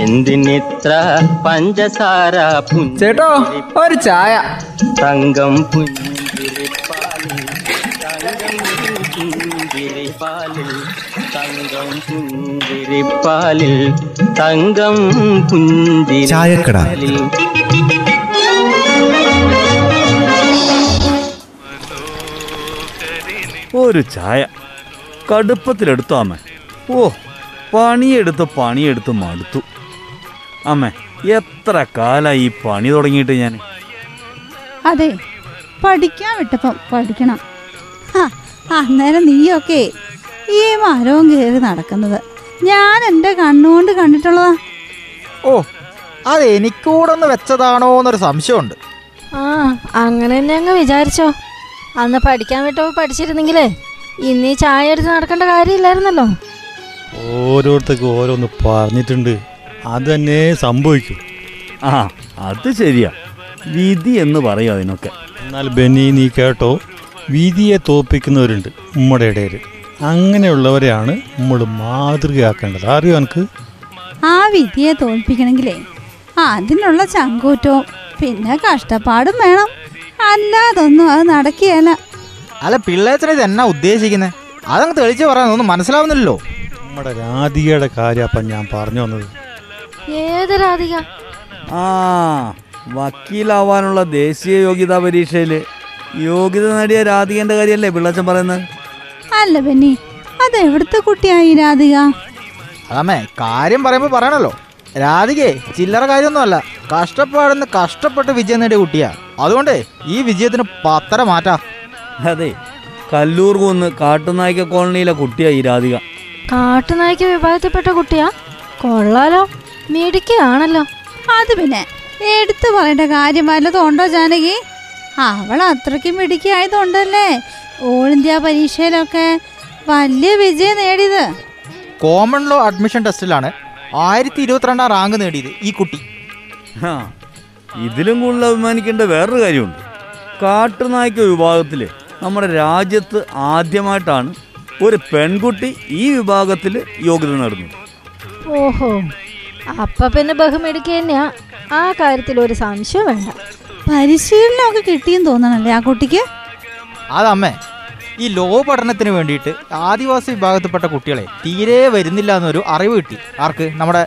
എന്തിനിത്ര പഞ്ചസാര ചേട്ടോ ഒരു ചായ. തങ്കം പുഞ്ചിരിപ്പാലിൽ തങ്കം പുഞ്ചിരിപ്പാലിൽ തങ്കം പുഞ്ചിരിപ്പാലിൽ തങ്കം. പുഞ്ചിരിപ്പാലിൽ ഒരു ചായ. കടുപ്പത്തിലെടുത്തു അമ്മ. ഓ പണിയെടുത്ത് പണിയെടുത്ത് മടുത്തു. അമ്മ എത്ര കാലായി ഈ പണി തുടങ്ങിയിട്ട് ഞാൻ അതെ പഠിക്കാൻ വിട്ടപ്പം പഠിക്കണം. അന്നേരം നീയൊക്കെ ഈ മരവും കയറി നടക്കുന്നത്. ഞാൻ എന്റെ കണ്ണുകൊണ്ട് കണ്ടിട്ടുള്ളതാ. ഓ അത് എനിക്കൂടെ ഒന്ന് വെച്ചതാണോ എന്നൊരു സംശയമുണ്ട്. ആ അങ്ങനെ തന്നെ അങ്ങ് വിചാരിച്ചോ. അന്ന് പഠിക്കാൻ വിട്ടോ പഠിച്ചിരുന്നെങ്കിലേ ഇന്ന് ഈ ചായ എടുത്ത് നടക്കേണ്ട കാര്യമില്ലായിരുന്നല്ലോ. ഓരോരുത്തർക്ക് ഓരോന്ന് പറഞ്ഞിട്ടുണ്ട്. അത് തന്നെ സംഭവിക്കും. ആ അത് ശരിയാ. വിധി എന്ന് പറയും അതിനൊക്കെ. എന്നാൽ ബെന്നി നീ കേട്ടോ വിധിയെ തോപ്പിക്കുന്നവരുണ്ട് നമ്മുടെ ഇടയിൽ അങ്ങനെയുള്ളവരെയാണ് നമ്മൾ മാതൃകയാക്കേണ്ടത്. അറിയോ എനിക്ക് ആ വിധിയെ തോൽപ്പിക്കണമെങ്കിലേ അതിനുള്ള ചങ്കൂറ്റവും പിന്നെ കഷ്ടപ്പാടും വേണം. അല്ലാതൊന്നും അത് നടക്കുകയല്ല അല്ല പിള്ളേച്ചനെ ഇത് എന്നാ ഉദ്ദേശിക്കുന്നത് അതങ്ങ് തെളിച്ച് പറയാൻ ഒന്നും മനസ്സിലാവുന്നില്ലല്ലോ. നമ്മുടെ രാധികയുടെ കാര്യപ്പം ഞാൻ പറഞ്ഞു വന്നത്. ഏത് രാധിക? ആ വക്കീലാവാനുള്ള ദേശീയ യോഗ്യതാ പരീക്ഷയിൽ യോഗ്യത നേടിയ രാധികന്റെ കാര്യല്ലേ പിള്ളച്ചൻ പറയുന്നത്? അല്ല ബെന്നി അത് എവിടുത്തെ കുട്ടിയായി രാധിക? അതമ്മേ കാര്യം പറയുമ്പോൾ പറയണല്ലോ. രാധികയെ ചില്ലറ കാര്യമൊന്നുമല്ല. കഷ്ടപ്പാടുന്ന് കഷ്ടപ്പെട്ട് വിജയം നേടിയ കുട്ടിയാ. അതുകൊണ്ടേ ഈ വിജയത്തിന് പത്തര മാറ്റാ അതെ കല്ലൂർ കുന്ന് കാട്ടുനായ്ക്ക കോളനിയിലെ കുട്ടിയായി രാധിക. കാട്ടുനായ്ക്ക് വിഭാഗത്തിൽപ്പെട്ട കുട്ടിയാ? കൊള്ളാലോ. മിടുക്കിയാണല്ലോ. അത് പിന്നെ എടുത്തു പറയേണ്ട കാര്യം വല്ലതും ഉണ്ടോ ജാനകി? അവൾ അത്രയ്ക്ക് മിടുക്കിയായതുണ്ടല്ലേ ഓൾ ഇന്ത്യ പരീക്ഷയിലൊക്കെ വലിയ വിജയം നേടിയത്? കോമൺ ലോ അഡ്മിഷൻ ടെസ്റ്റിലാണ് ആയിരത്തി ഇരുപത്തിരണ്ടാം റാങ്ക് നേടിയത് ഈ കുട്ടി. ആ, ഇതിലും കൂടുതൽ അഭിമാനിക്കേണ്ട വേറൊരു കാര്യമുണ്ട്. കാട്ടുനായ്ക്ക വിഭാഗത്തിൽ നമ്മുടെ രാജ്യത്ത് ആദ്യമായിട്ടാണ് ഒരു പെൺകുട്ടി ഈ വിഭാഗത്തിൽ യോഗ്യത നേടുന്നു. ഓഹോ. അപ്പൊ പിന്നെ ബഹുമിടുക്കി തന്നെയാ. ആ കാര്യത്തിൽ ഒരു സംശയം വേണ്ട. പരിശീലനമൊക്കെ കിട്ടിയെന്ന് തോന്നണല്ലേ ആ കുട്ടിക്ക്? അതമ്മേ ഈ ലോ പഠനത്തിന് വേണ്ടിയിട്ട് ആദിവാസി വിഭാഗത്തിൽപ്പെട്ട കുട്ടികളെ തീരെ വരുന്നില്ല എന്നൊരു അറിവ് കിട്ടി. ആർക്ക്? നമ്മുടെ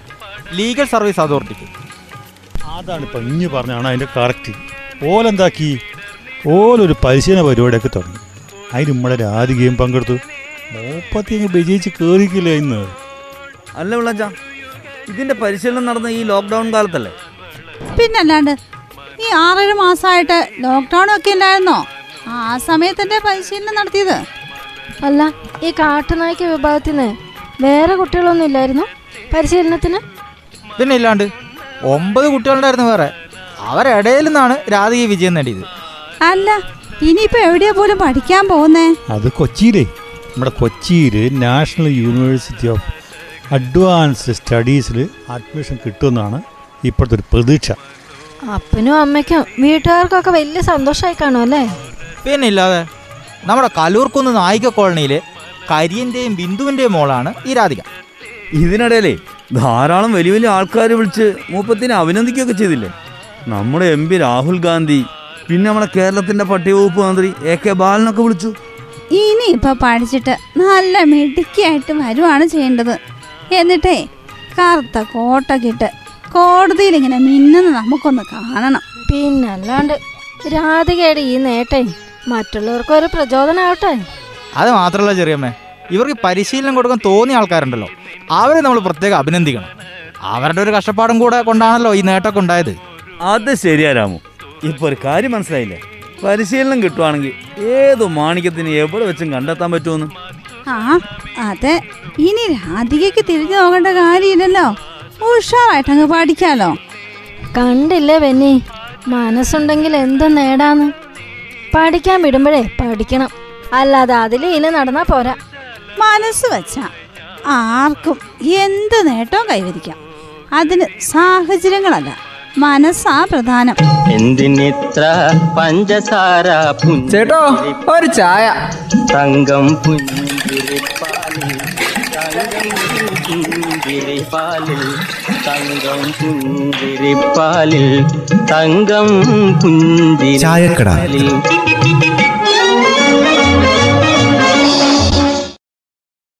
ലീഗൽ സർവീസ് അതോറിറ്റിക്ക്. അതാണ് ഇപ്പം ഇഞ്ഞ് പറഞ്ഞാണ് അതിന്റെ കറക്റ്റ്. ഓലെന്താക്കി? ഓലൊരു പരിശീലന പരിപാടിയൊക്കെ തുടങ്ങി. അതിന് നമ്മുടെ രാധികയും പങ്കെടുത്തു. മൂപ്പത്തി അങ്ങ് വിജയിച്ച് കയറിക്കില്ല ഇന്ന്? അല്ല വിളച്ച ഇതിന്റെ പരിശീലനം നടന്ന ഈ ലോക്ക്ഡൗൺ കാലത്തല്ലേ? പിന്നല്ലാണ്ട് ഈ ആറേഴ് മാസമായിട്ട് ലോക്ക്ഡൗൺ ഒക്കെ ഇല്ലായിരുന്നോ ആ സമയത്തല്ലേ പരിശീലനം നടത്തിയത്? അല്ല ഈ കാട്ടുനായ്ക്ക വിഭാഗത്തിന് വേറെ കുട്ടികളൊന്നും ഇല്ലായിരുന്നു പരിശീലനത്തിന്? പിന്നെ ഇല്ലാണ്ട് ഒമ്പത് കുട്ടികളുണ്ടായിരുന്നു വേറെ. അവരിടയിൽ നിന്നാണ് രാധിക വിജയം നേടിയത്. അല്ല ഇനിയിപ്പോ എവിടെയാ പോലും പഠിക്കാൻ പോകുന്നേ? അത് കൊച്ചിയിലേ. നമ്മുടെ കൊച്ചിയിൽ നാഷണൽ യൂണിവേഴ്സിറ്റി ഓഫ് അഡ്വാൻസ്ഡ് സ്റ്റഡീസിൽ അഡ്മിഷൻ കിട്ടുമെന്നാണ് ഇപ്പോഴത്തെ ഒരു പ്രതീക്ഷ. അപ്പനും അമ്മയ്ക്കും വീട്ടുകാർക്കൊക്കെ വലിയ സന്തോഷമായി കാണും അല്ലേ? പിന്നെ ഇല്ലാതെ നമ്മുടെ കലൂർക്കുന്ന് നായിക കോളനിയിലെ കരിയന്റെയും ബിന്ദുവിന്റെയും മോളാണ് ഈ രാധിക. ഇതിനിടയിലേ ധാരാളം വലിയ വലിയ ആൾക്കാർ വിളിച്ച് മൂപ്പത്തിനെ അഭിനന്ദിക്കുകയൊക്കെ ചെയ്തില്ലേ? നമ്മുടെ എം പി രാഹുൽ ഗാന്ധി പിന്നെ നമ്മുടെ കേരളത്തിന്റെ പട്ടികവകുപ്പ് മന്ത്രി എ കെ ബാലനൊക്കെ വിളിച്ചു. ഇനിയിപ്പോ പഠിച്ചിട്ട് നല്ല മിടുക്കിയായിട്ട് വരുവാണ് ചെയ്യേണ്ടത്. എന്നിട്ടേ കറുത്ത കോട്ടൊക്കെ ഇട്ട് കോടതിയിൽ ഇങ്ങനെ മിന്നുന്ന നമുക്കൊന്ന് കാണണം. പിന്നല്ലാണ്ട് രാധികയുടെ ഈ നേട്ടേ മറ്റുള്ളവർക്ക് ഒരു പ്രചോദനമാവട്ടെ അത് മാത്രമല്ല ചെറിയമ്മേ ഇവർക്ക് പരിശീലനം കൊടുക്കാൻ തോന്നിയ ആൾക്കാരുണ്ടല്ലോ. അവരെ നമ്മൾ പ്രത്യേകം അഭിനന്ദിക്കണം. അവരുടെ ഒരു കഷ്ടപ്പാടും കൂടെ കൊണ്ടാണല്ലോ ഈ നേട്ടമൊക്കെ ഉണ്ടായത്. അത് ശരിയാ രാമു. ഇപ്പൊ ഒരു കാര്യം മനസ്സിലായില്ലേ? പരിശീലനം കിട്ടുവാണെങ്കിൽ ഏത് മാണിക്യത്തിന് എവിടെ വെച്ചും കണ്ടെത്താൻ പറ്റുമെന്ന്? ആ അതെ ഇനി രാധികയ്ക്ക് തിരിഞ്ഞു നോക്കേണ്ട കാര്യമില്ലല്ലോ. ഉഷാറായിട്ട് അങ്ങ് പാടിക്കാലോ കണ്ടില്ല ബെന്നി? മനസ്സുണ്ടെങ്കിൽ എന്തും നേടാന്ന്? പഠിക്കാൻ വിടുമ്പോഴേ പഠിക്കണം. അല്ലാതെ അതിൽ ഇനി നടന്നാ പോരാ. മനസ്സ് വെച്ച ആർക്കും എന്ത് നേട്ടവും കൈവരിക്കാം. അതിന് സാഹചര്യങ്ങളല്ല. മനസ്സാ പ്രധാനം. എന്തിനിത്ര പഞ്ചസാര ചേട്ടോ ഒരു ചായ. തങ്കം പുഞ്ചിരിപ്പാലിൽ പുഞ്ചിരിപ്പാലിൽ തങ്കം പുഞ്ചിരിപ്പാലിൽ തങ്കം പുഞ്ചിരിപ്പാലിൽ. ചായക്കട.